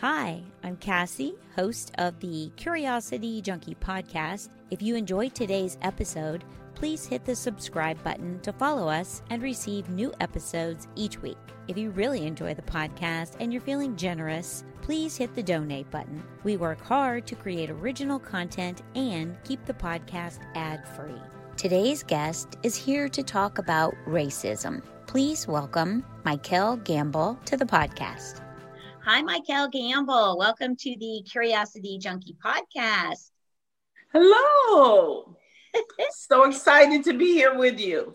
Hi, I'm Cassie, host of the Curiosity Junkie podcast. If you enjoyed today's episode, please hit the subscribe button to follow us and receive new episodes each week. If you really enjoy the podcast and you're feeling generous, please hit the donate button. We work hard to create original content and keep the podcast ad free. Today's guest is here to talk about racism. Please welcome Michael Gamble to the podcast. Hi, Michael Gamble. Welcome to the Curiosity Junkie podcast. Hello. so excited to be here with you.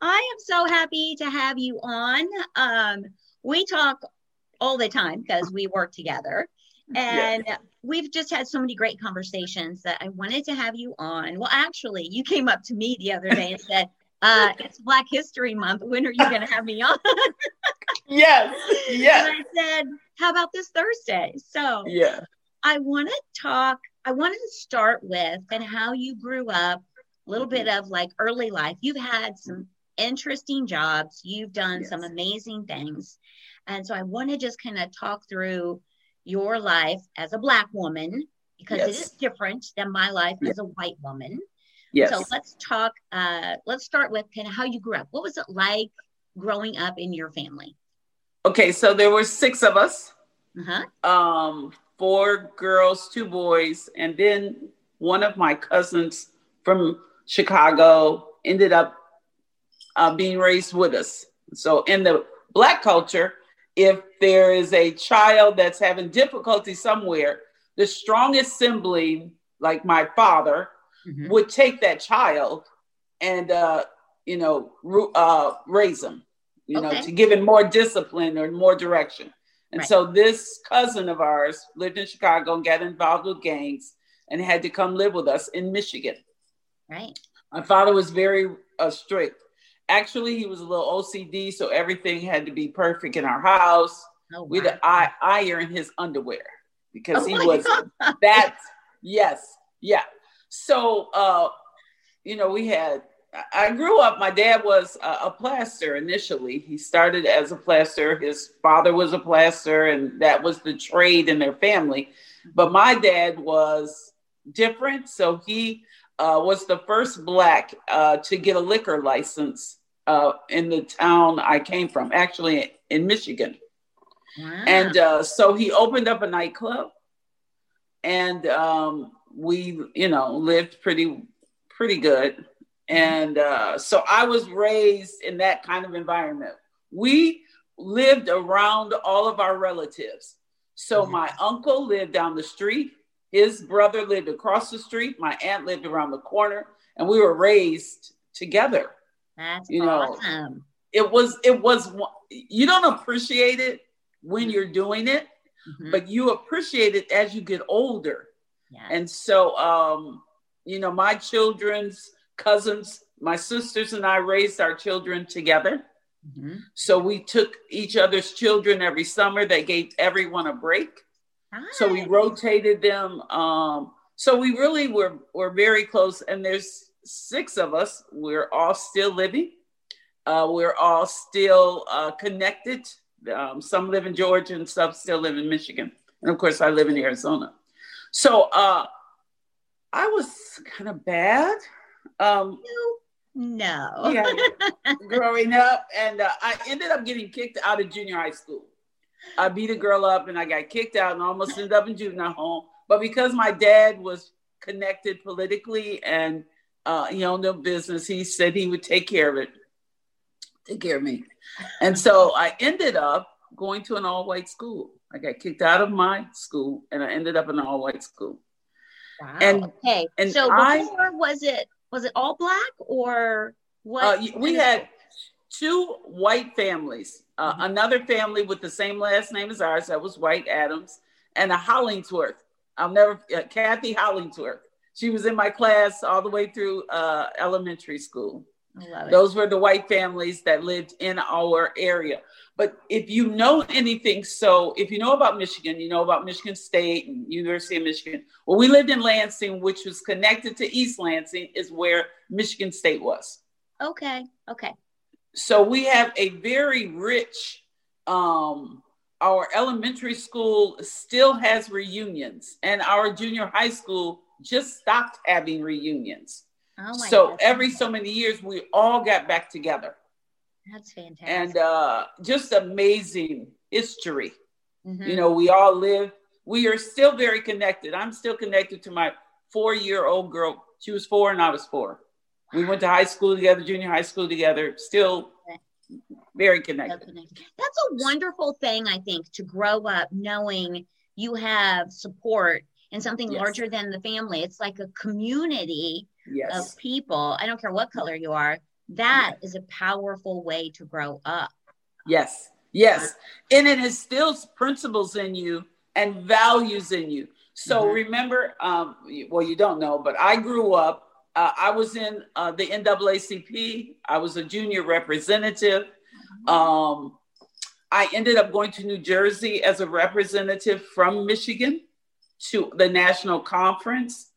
I am so happy to have you on. Um, we talk all the time because we work together. And yeah. we've just had so many great conversations that I wanted to have you on. Well, actually, you came up to me the other day and said, uh, it's Black History Month. When are you going to have me on? yes, yes. And I said, how about this Thursday? So yeah, I want to talk. I wanted to start with and how you grew up, a little bit of like early life. You've had some interesting jobs. You've done yes. some amazing things, and so I want to just kind of talk through your life as a black woman because yes. it is different than my life yes. as a white woman. Yes. So let's talk. Uh, let's start with kind of how you grew up. What was it like growing up in your family? Okay, so there were six of us. Uh-huh. Um, four girls, two boys, and then one of my cousins from Chicago ended up uh, being raised with us. So in the black culture, if there is a child that's having difficulty somewhere, the strongest sibling, like my father, mm-hmm. would take that child and uh, you know uh, raise them you okay. know, to give it more discipline or more direction. And right. so this cousin of ours lived in Chicago and got involved with gangs and had to come live with us in Michigan. Right. My father was very uh, strict. Actually, he was a little OCD, so everything had to be perfect in our house. Oh, wow. We'd I- iron his underwear because oh he was that. Yes, yeah. So, uh, you know, we had I grew up, my dad was a, a plaster initially. He started as a plaster. His father was a plaster, and that was the trade in their family. But my dad was different. So he uh, was the first Black uh, to get a liquor license uh, in the town I came from, actually in Michigan. Wow. And uh, so he opened up a nightclub, and um, we, you know, lived pretty, pretty good. And uh, so I was raised in that kind of environment. We lived around all of our relatives. So mm-hmm. my uncle lived down the street, his brother lived across the street, my aunt lived around the corner, and we were raised together. That's you know, awesome. It was it was you don't appreciate it when you're doing it, mm-hmm. but you appreciate it as you get older. Yeah. And so um, you know, my children's cousins, my sisters and I raised our children together. Mm-hmm. So we took each other's children every summer. They gave everyone a break. So we rotated them. Um, so we really were were very close. And there's six of us. We're all still living. Uh, we're all still uh, connected. Um, some live in Georgia and some still live in Michigan. And of course, I live in Arizona. So uh, I was kind of bad. Um, no. yeah, growing up, and uh, I ended up getting kicked out of junior high school. I beat a girl up, and I got kicked out, and almost ended up in juvenile home. But because my dad was connected politically and uh, he owned a business, he said he would take care of it, take care of me. And so I ended up going to an all-white school. I got kicked out of my school, and I ended up in an all-white school. Wow. And okay, and so before I, was it was it all black or what? Uh, we had two white families. Uh, mm-hmm. Another family with the same last name as ours, that was White Adams, and a Hollingsworth. I'll never, uh, Kathy Hollingsworth. She was in my class all the way through uh, elementary school. Those were the white families that lived in our area. But if you know anything, so if you know about Michigan, you know about Michigan State and University of Michigan. Well, we lived in Lansing, which was connected to East Lansing, is where Michigan State was. Okay. Okay. So we have a very rich um, our elementary school still has reunions, and our junior high school just stopped having reunions. Oh so God. every so many years, we all got back together. That's fantastic. And uh, just amazing history. Mm-hmm. You know, we all live, we are still very connected. I'm still connected to my four year old girl. She was four and I was four. We went to high school together, junior high school together, still very connected. That's a wonderful thing, I think, to grow up knowing you have support and something yes. larger than the family. It's like a community yes. of people. I don't care what color you are. That yes. is a powerful way to grow up. Yes. Yes. And it instills principles in you and values in you. So mm-hmm. remember, um, well, you don't know, but I grew up uh, I was in uh, the NAACP. I was a junior representative. Um, I ended up going to New Jersey as a representative from Michigan to the national conference.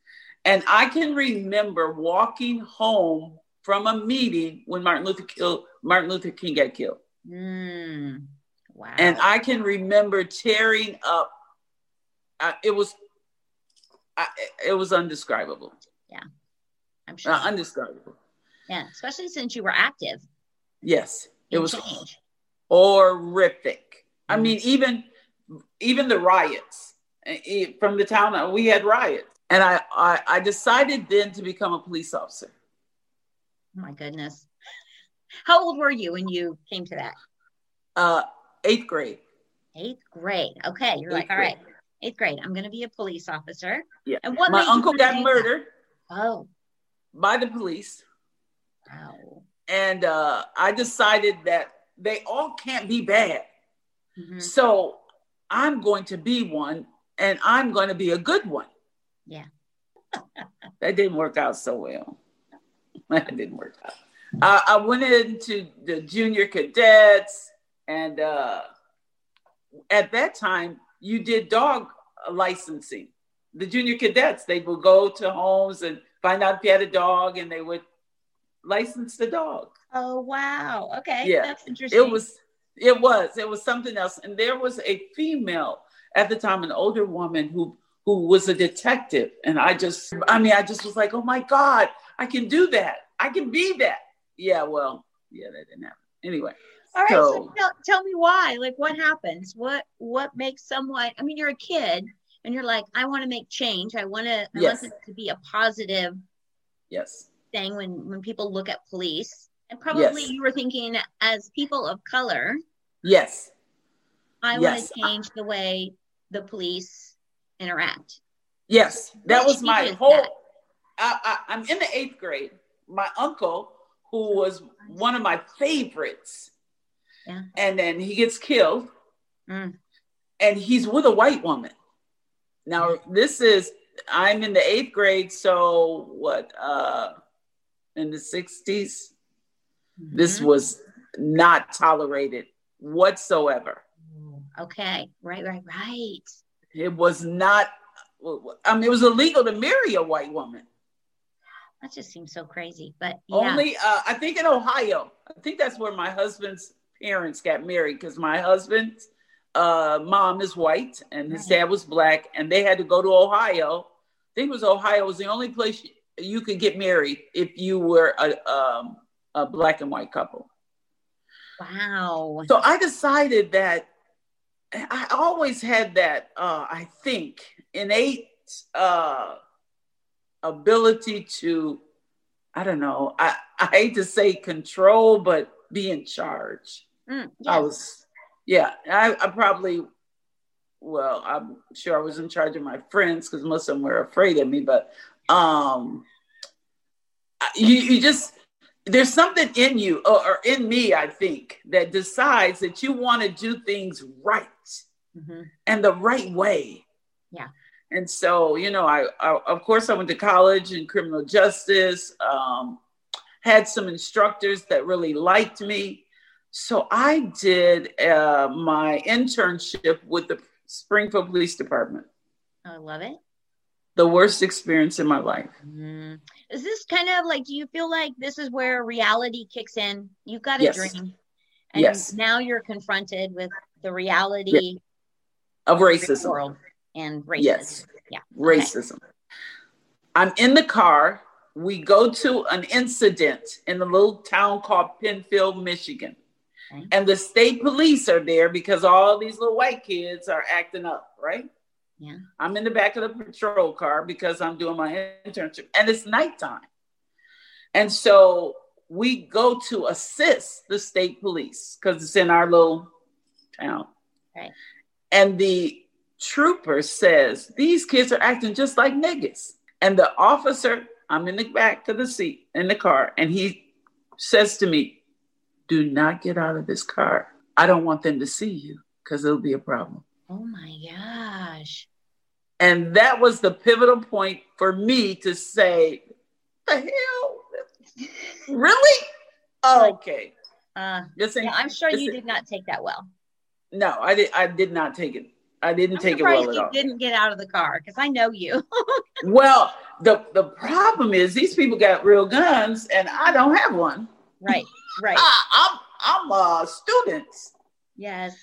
And I can remember walking home from a meeting when Martin Luther, killed, Martin Luther King got killed. Mm, wow. And I can remember tearing up. It was, it was undescribable. Yeah. I'm sure. Uh, undescribable. Yeah, especially since you were active. Yes, it was change. horrific. Mm-hmm. I mean, even even the riots eh, from the town we had riots, and I, I I decided then to become a police officer. Oh my goodness, how old were you when you came to that? Uh, eighth grade. Eighth grade. Okay, you're eighth like, all grade. right, eighth grade. I'm going to be a police officer. Yeah. And what? My uncle got murdered. That? Oh by the police. Wow. And uh, I decided that they all can't be bad. Mm-hmm. So I'm going to be one and I'm going to be a good one. Yeah. that didn't work out so well. That didn't work out. Uh, I went into the junior cadets, and uh, at that time, you did dog licensing. The junior cadets, they would go to homes and find out if you had a dog, and they would license the dog. Oh wow! Okay, yeah, that's interesting. It was, it was, it was something else, and there was a female at the time, an older woman who who was a detective, and I just, I mean, I just was like, oh my god, I can do that. I can be that. Yeah, well, yeah, that didn't happen. Anyway. All right, so, so tell, tell me why. Like, what happens? What what makes someone? I mean, you're a kid and you're like, I want to make change. I want to, I yes. want it to be a positive yes thing when when people look at police. And probably yes. you were thinking as people of color. Yes. I yes. want to change the way the police interact. Yes, that was my whole. I, I, I'm in the eighth grade. My uncle, who was one of my favorites, yeah. and then he gets killed, mm. and he's with a white woman. Now this is I'm in the eighth grade, so what? Uh, in the 60s, mm-hmm. this was not tolerated whatsoever. Okay, right, right, right. It was not. I mean, it was illegal to marry a white woman. That just seems so crazy, but yeah. only uh, I think in Ohio. I think that's where my husband's parents got married because my husband's uh, mom is white and his dad was black, and they had to go to Ohio. I think it was Ohio was the only place you could get married if you were a, um, a black and white couple. Wow. So I decided that I always had that, uh, I think, innate uh, ability to, I don't know, I, I hate to say control, but be in charge. Mm, yes. I was yeah, I, I probably, well, I'm sure I was in charge of my friends because most of them were afraid of me, but um, you, you just, there's something in you or, or, in me, I think, that decides that you want to do things right mm-hmm. and the right way. Yeah. And so, you know, I, I, of course I went to college in criminal justice, um, had some instructors that really liked me. So I did uh, my internship with the Springfield Police Department. I love it. The worst experience in my life. Mm. Is this kind of like, do you feel like this is where reality kicks in? You've got a yes. dream And yes. now you're confronted with the reality of racism world and racism. Yes. Yeah. Racism. Okay. I'm in the car. We go to an incident in a little town called Penfield, Michigan. Okay. And the state police are there because all these little white kids are acting up, right? Yeah. I'm in the back of the patrol car because I'm doing my internship and it's nighttime. And so we go to assist the state police because it's in our little town. Right. And the trooper says, These kids are acting just like niggas. And the officer, I'm in the back of the seat in the car, and he says to me, Do not get out of this car. I don't want them to see you because it'll be a problem. Oh my gosh. And that was the pivotal point for me to say, The hell? really? Oh, okay. Uh, yeah, I'm sure you did not take that well. No, I did. I did not take it. I didn't I'm take it well at all. Didn't get out of the car because I know you. well, the the problem is these people got real guns and I don't have one. Right. Right. I, I'm I'm uh students. Yes.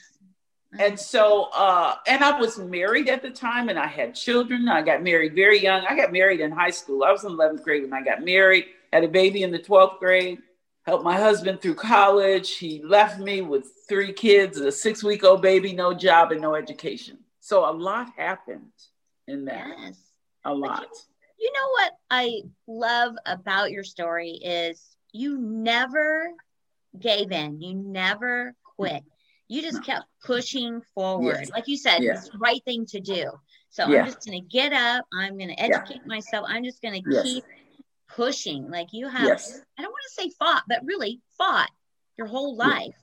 And so, uh, and I was married at the time and I had children. I got married very young. I got married in high school. I was in 11th grade when I got married had a baby in the 12th grade, helped my husband through college. He left me with three kids, a six week old baby, no job, and no education. So a lot happened in that. Yes. A lot. You, you know what I love about your story is you never gave in, you never quit. You just kept pushing forward. Yes. Like you said, it's the right thing to do. So yeah. I'm just going to get up. I'm going to educate yeah. myself. I'm just going to yes. keep pushing. Like you have, yes. I don't want to say fought, but really fought your whole life.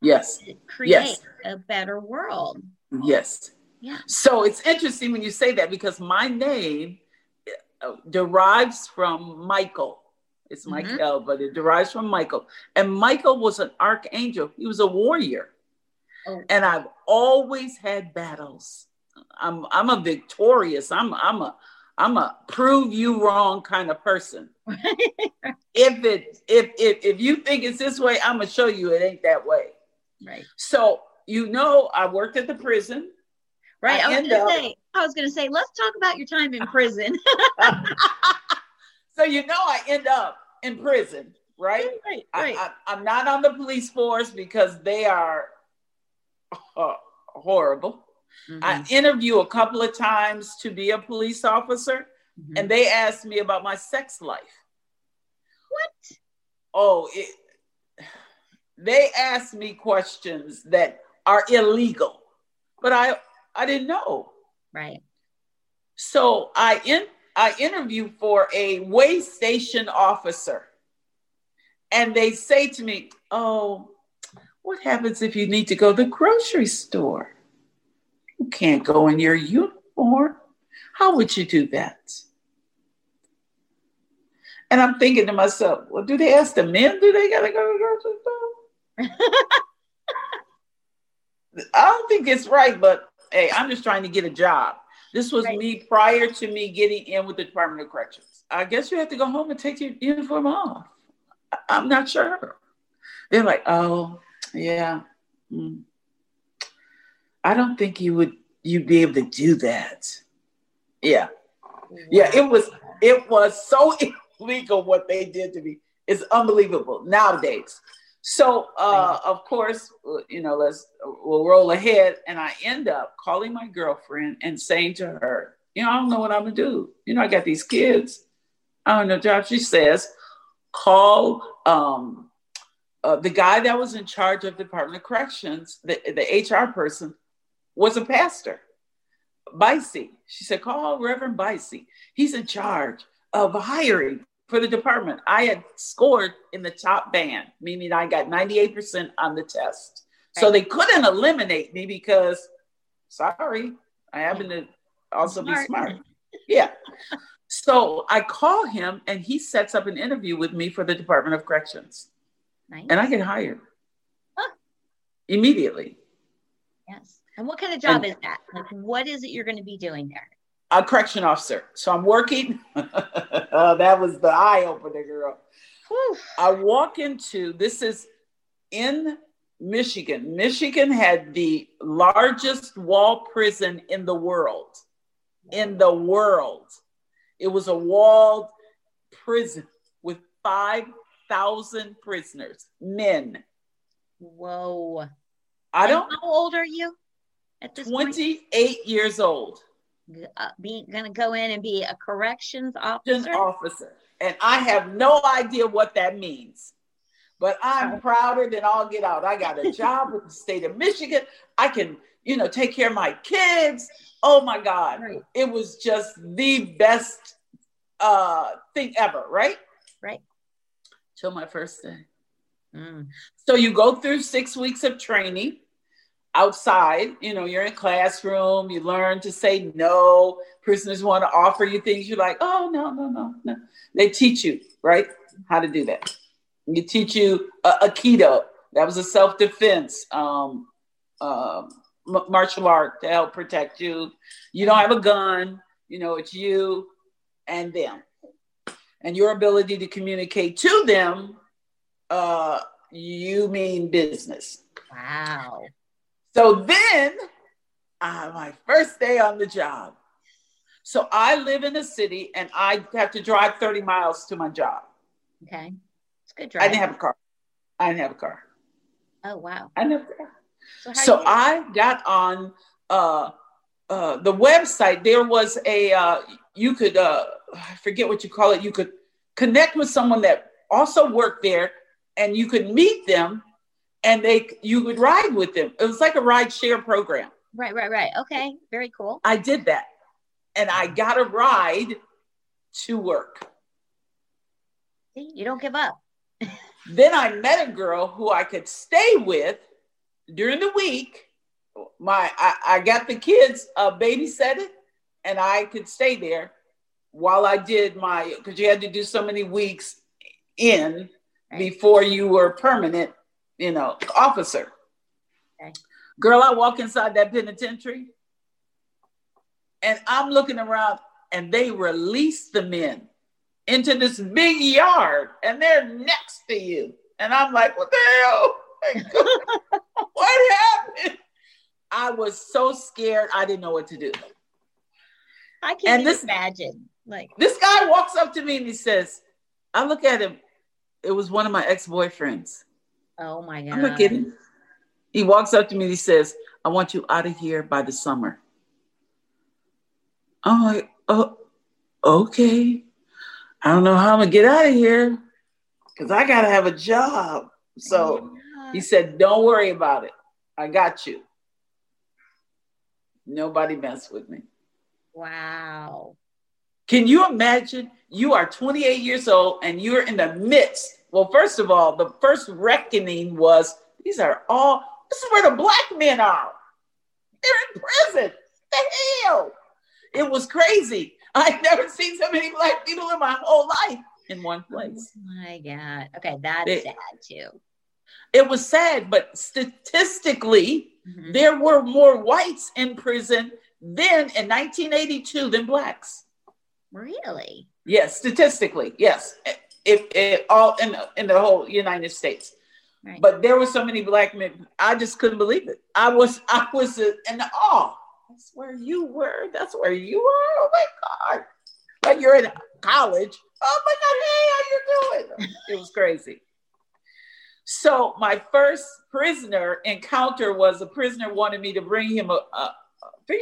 Yes. Create yes. a better world. Yes. Yeah. So it's interesting when you say that because my name uh, derives from Michael. It's mm-hmm. Michael, but it derives from Michael. And Michael was an archangel. He was a warrior. Oh. And I've always had battles. I'm I'm a victorious. I'm I'm a I'm a prove you wrong kind of person. if it if if if you think it's this way, I'm gonna show you it ain't that way. Right. So you know, I worked at the prison. Right. I, I was gonna up, say. I was gonna say. Let's talk about your time in prison. so you know, I end up in prison, right? Right. Right. I, am not on the police force because they are uh, horrible. Mm-hmm. I interview a couple of times to be a police officer, mm-hmm. and they asked me about my sex life. What? Oh, it, they asked me questions that are illegal, but I I didn't know. Right. So I in I interviewed for a weigh station officer, and they say to me, "Oh, what happens if you need to go to the grocery store?" You can't go in your uniform. How would you do that? And I'm thinking to myself, well, do they ask the men, do they gotta go to grocery store? I don't think it's right, but hey, I'm just trying to get a job. This was right. me prior to me getting in with the Department of Corrections. I guess you have to go home and take your uniform off. I'm not sure. They're like, oh, yeah. Mm. I don't think you would you'd be able to do that. Yeah. Yeah, it was it was so illegal what they did to me. It's unbelievable nowadays. So uh of course, you know, let's we'll roll ahead and I end up calling my girlfriend and saying to her, you know, I don't know what I'm gonna do. You know, I got these kids. I don't know job. She says, call um uh, the guy that was in charge of Department of Corrections, the, the HR person, was a pastor. Bicey. She said, call Reverend Bicey. He's in charge of hiring for the department. I had scored in the top band, meaning I got 98% on the test. So they couldn't eliminate me because, sorry, I happen to also smart. be smart. Yeah. so I call him and he sets up an interview with me for the Department of Corrections. Nice. And I get hired huh. immediately. Yes. And what kind of job and, is that? Like, what is it you're going to be doing there? A correction officer. So I'm working. uh, that was the eye opener, girl. Whew. I walk into this is in Michigan. Michigan had the largest wall prison in the world. In the world. It was a walled prison with 5,000 prisoners, men. Whoa. I don't How old are you at this 28 point? years old. Uh, being going to go in and be a corrections officer? officer. And I have no idea what that means but I'm prouder than all get out. I got a job with the state of Michigan. I can, you know, take care of my kids. Oh my God. Right. It was just the best uh, thing ever, right? Right. Till my first day. Mm. So you go through six weeks of training outside. You know, you're in classroom. You learn to say no. Prisoners want to offer you things. You're like, oh no, no, no, no. They teach you right how to do that. You teach you uh, Aikido. That was a self defense um, uh, martial art to help protect you. You don't have a gun. You know, it's you and them. And your ability to communicate to them, uh, you mean business. Wow. So then, uh, my first day on the job. So I live in a city and I have to drive 30 miles to my job. Okay. It's a good drive. I didn't have a car. I didn't have a car. Oh wow. I never. So, so I got on uh, uh, the website. There was a uh, you could uh, I forget what you call it. You could connect with someone that also worked there, and you could meet them, and they you would ride with them. It was like a ride share program. Right, right, right. Okay, very cool. I did that, and I got a ride to work. See, you don't give up then I met a girl who I could stay with during the week. My I, I got the kids uh, babysitted, and I could stay there while I did my because you had to do so many weeks in right. before you were permanent, you know, officer. Okay. Girl, I walk inside that penitentiary, and I'm looking around, and they release the men into this big yard and they're next to you. And I'm like, what the hell? what happened? I was so scared. I didn't know what to do. I can't and this, imagine. Like this guy walks up to me and he says, I look at him. It was one of my ex-boyfriends. Oh my God. I'm not kidding. He walks up to me and he says, I want you out of here by the summer. I'm like, oh, okay. I don't know how I'm gonna get out of here because I gotta have a job. So he said, Don't worry about it. I got you. Nobody mess with me. Wow. Can you imagine? You are 28 years old and you're in the midst. Well, first of all, the first reckoning was these are all, this is where the black men are. They're in prison. The hell? It was crazy. I've never seen so many black people in my whole life in one place. Oh my God. Okay, that's it, sad too. It was sad, but statistically, mm-hmm. there were more whites in prison then in 1982 than blacks. Really? Yes, statistically, yes. If, if all in in the whole United States. Right. But there were so many black men, I just couldn't believe it. I was I was in awe that's where you were. That's where you were. Oh my God. Like you're in college. Oh my God, hey, how you doing? It was crazy. So my first prisoner encounter was a prisoner wanted me to bring him a, a,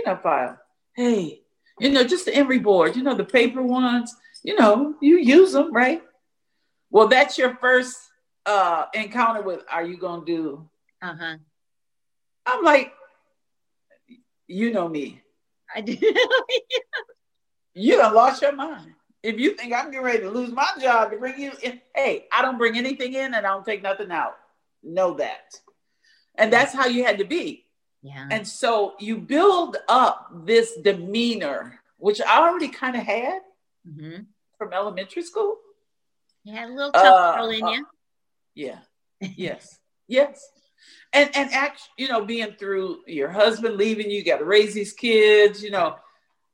a file. Hey, you know, just the emery board, you know, the paper ones, you know, you use them, right? Well, that's your first uh encounter with are you gonna do? Uh-huh. I'm like, you know me. I do. you done lost your mind. If you think I'm getting ready to lose my job to bring you in, hey, I don't bring anything in and I don't take nothing out. Know that. And that's how you had to be. Yeah. And so you build up this demeanor, which I already kind of had mm-hmm. from elementary school. You had a little tough uh, in uh, you. Yeah. yes. Yes and and act, you know, being through your husband leaving you, you got to raise these kids, you know,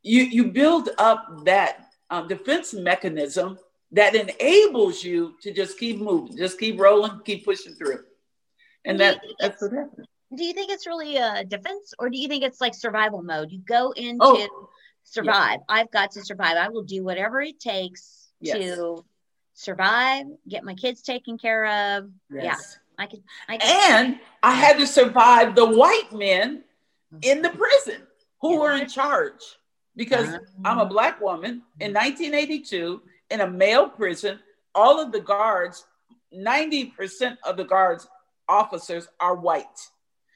you you build up that um, defense mechanism that enables you to just keep moving, just keep rolling, keep pushing through. And that that's what happened. Do you think it's really a defense or do you think it's like survival mode? You go into oh, survive. Yeah. I've got to survive. I will do whatever it takes yes. to survive, get my kids taken care of. Yes. Yeah. I could, I could and I had to survive the white men in the prison who were in charge because uh-huh. I'm a black woman in 1982 in a male prison. All of the guards, 90% of the guards officers are white.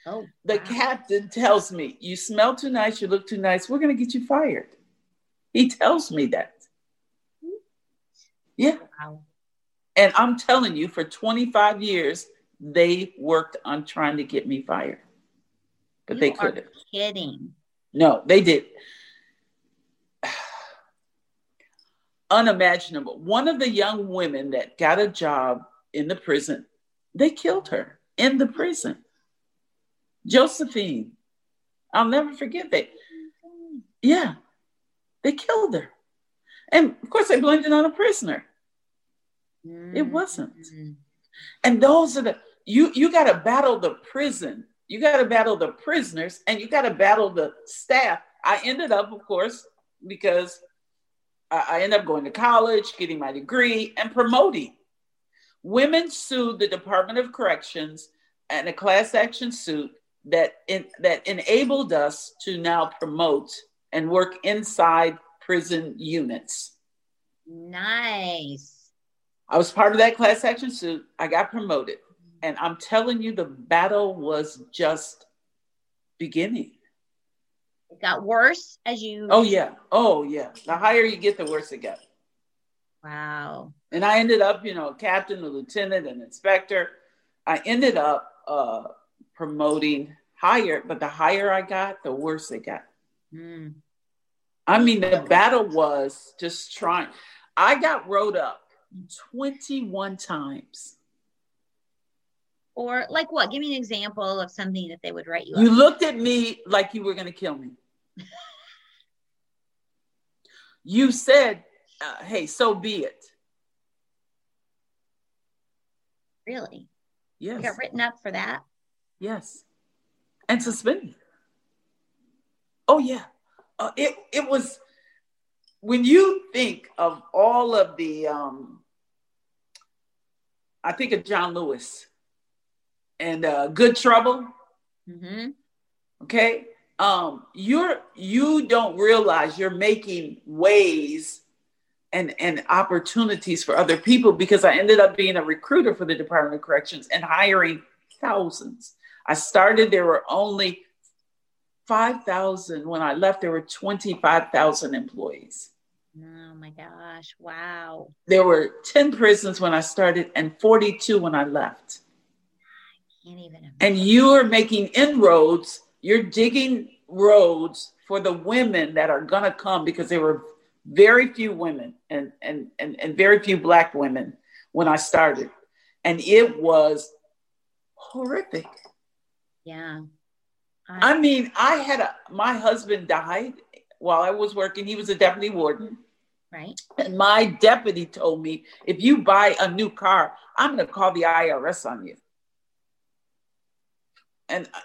Oh, the wow. captain tells me, You smell too nice, you look too nice, we're going to get you fired. He tells me that. Yeah. Wow. And I'm telling you, for 25 years, they worked on trying to get me fired, but you they couldn't. Kidding? No, they did. Unimaginable. One of the young women that got a job in the prison, they killed her in the prison. Josephine. I'll never forget that. Oh yeah, they killed her. And of course, they blamed it on a prisoner. Mm-hmm. It wasn't. And those are the you you got to battle the prison. You got to battle the prisoners and you got to battle the staff. I ended up, of course, because I, I ended up going to college, getting my degree, and promoting. Women sued the Department of Corrections and a class action suit that in, that enabled us to now promote and work inside prison units. Nice. I was part of that class action suit. I got promoted. And I'm telling you, the battle was just beginning. It got worse as you. Oh, yeah. Oh, yeah. The higher you get, the worse it gets. Wow. And I ended up, you know, captain, a lieutenant, an inspector. I ended up uh, promoting higher, but the higher I got, the worse it got. Mm. I mean, the battle was just trying. I got rode up 21 times. Or like what? Give me an example of something that they would write you. You up. looked at me like you were going to kill me. you said, uh, "Hey, so be it." Really? Yes. You got written up for that? Yes. And suspended. Oh yeah. Uh, it it was when you think of all of the um I think of John Lewis and uh, Good Trouble. Mm-hmm. Okay. Um, you're you don't realize you're making ways and and opportunities for other people because I ended up being a recruiter for the Department of Corrections and hiring thousands. I started there were only 5,000 when I left there were 25,000 employees. Oh my gosh, wow. There were 10 prisons when I started and 42 when I left. I can't even imagine. And you are making inroads, you're digging roads for the women that are going to come because there were very few women and, and, and, and very few black women when I started. And it was horrific. Yeah. I, I mean, I had a, my husband died while I was working. He was a deputy warden. Right. And my deputy told me, if you buy a new car, I'm going to call the IRS on you. And uh,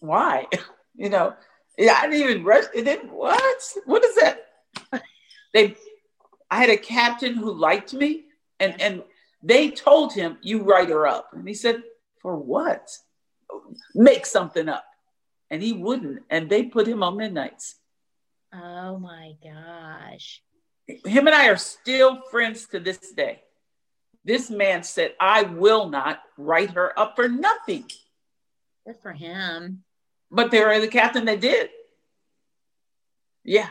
why? you know, I didn't even rush. It didn't, what? What is that? they I had a captain who liked me and and they told him you write her up and he said for what make something up and he wouldn't and they put him on midnights oh my gosh him and I are still friends to this day this man said I will not write her up for nothing good for him but there are the captain that did yeah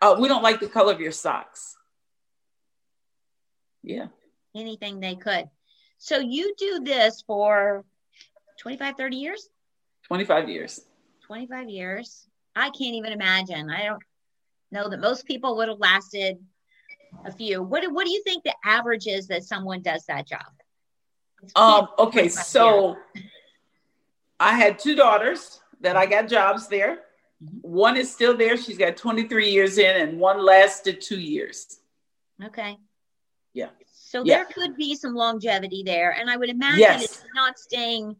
uh, we don't like the color of your socks. Yeah. Anything they could. So you do this for 25, 30 years? 25 years. 25 years. I can't even imagine. I don't know that most people would have lasted a few. What, what do you think the average is that someone does that job? Um, okay, so I had two daughters that I got jobs there. Mm-hmm. One is still there. She's got 23 years in, and one lasted two years. Okay. Yeah. So yeah. there could be some longevity there. And I would imagine yes. it's not staying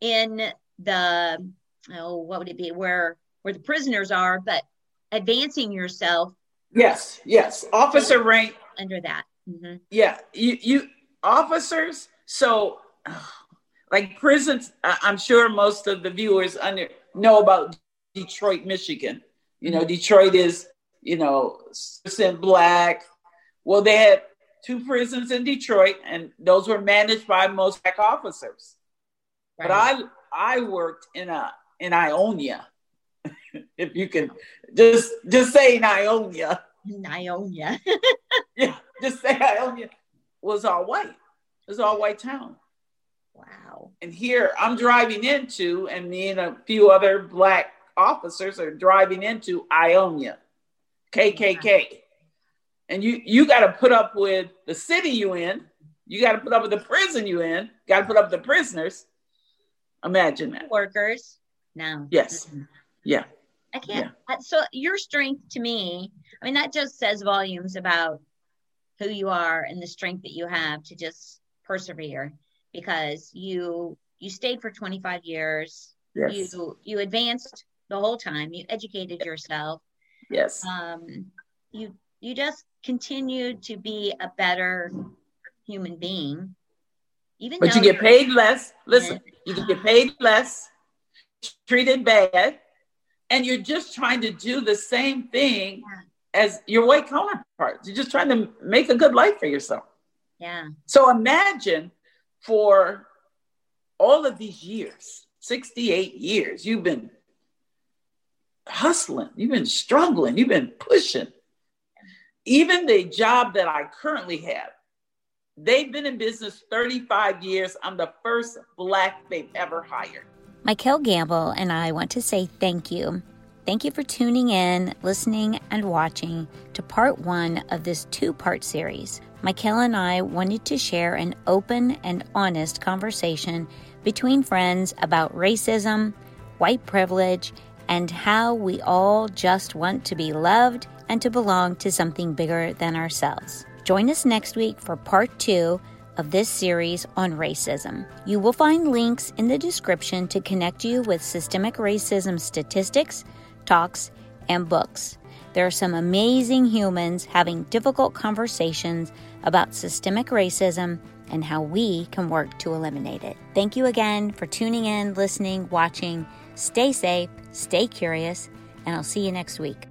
in the oh what would it be where where the prisoners are but advancing yourself yes yes. Officer rank under that. Mm-hmm. yeah you you officers so like prisons i'm sure most of the viewers under know about detroit michigan. You know detroit is you know percent black. Well they had two prisons in detroit and those were managed by most black officers. Right. but i i worked in a in ionia if you can just just say Ionia. Ionia. yeah, just say Ionia was all white. It was all white town. Wow. And here I'm driving into, and me and a few other black officers are driving into Ionia, KKK. And you you got to put up with the city you in. You got to put up with the prison you in. Got to put up with the prisoners. Imagine that. Workers. No. Yes. Mm-hmm. Yeah. I can't. Yeah. So your strength to me, I mean, that just says volumes about who you are and the strength that you have to just persevere because you you stayed for 25 years. Yes. You you advanced the whole time. You educated yourself. Yes. Um, you you just continued to be a better human being. Even but you get paid less. Listen, you can get paid less, treated bad, and you're just trying to do the same thing as your white counterparts. You're just trying to make a good life for yourself. Yeah. So imagine for all of these years, 68 years, you've been hustling, you've been struggling, you've been pushing. Even the job that I currently have, they've been in business 35 years. I'm the first Black they've ever hired. Michael Gamble and I want to say thank you. Thank you for tuning in, listening, and watching to part one of this two part series. Michael and I wanted to share an open and honest conversation between friends about racism, white privilege, and how we all just want to be loved and to belong to something bigger than ourselves. Join us next week for part two of this series on racism. You will find links in the description to connect you with systemic racism statistics, talks, and books. There are some amazing humans having difficult conversations about systemic racism and how we can work to eliminate it. Thank you again for tuning in, listening, watching. Stay safe, stay curious, and I'll see you next week.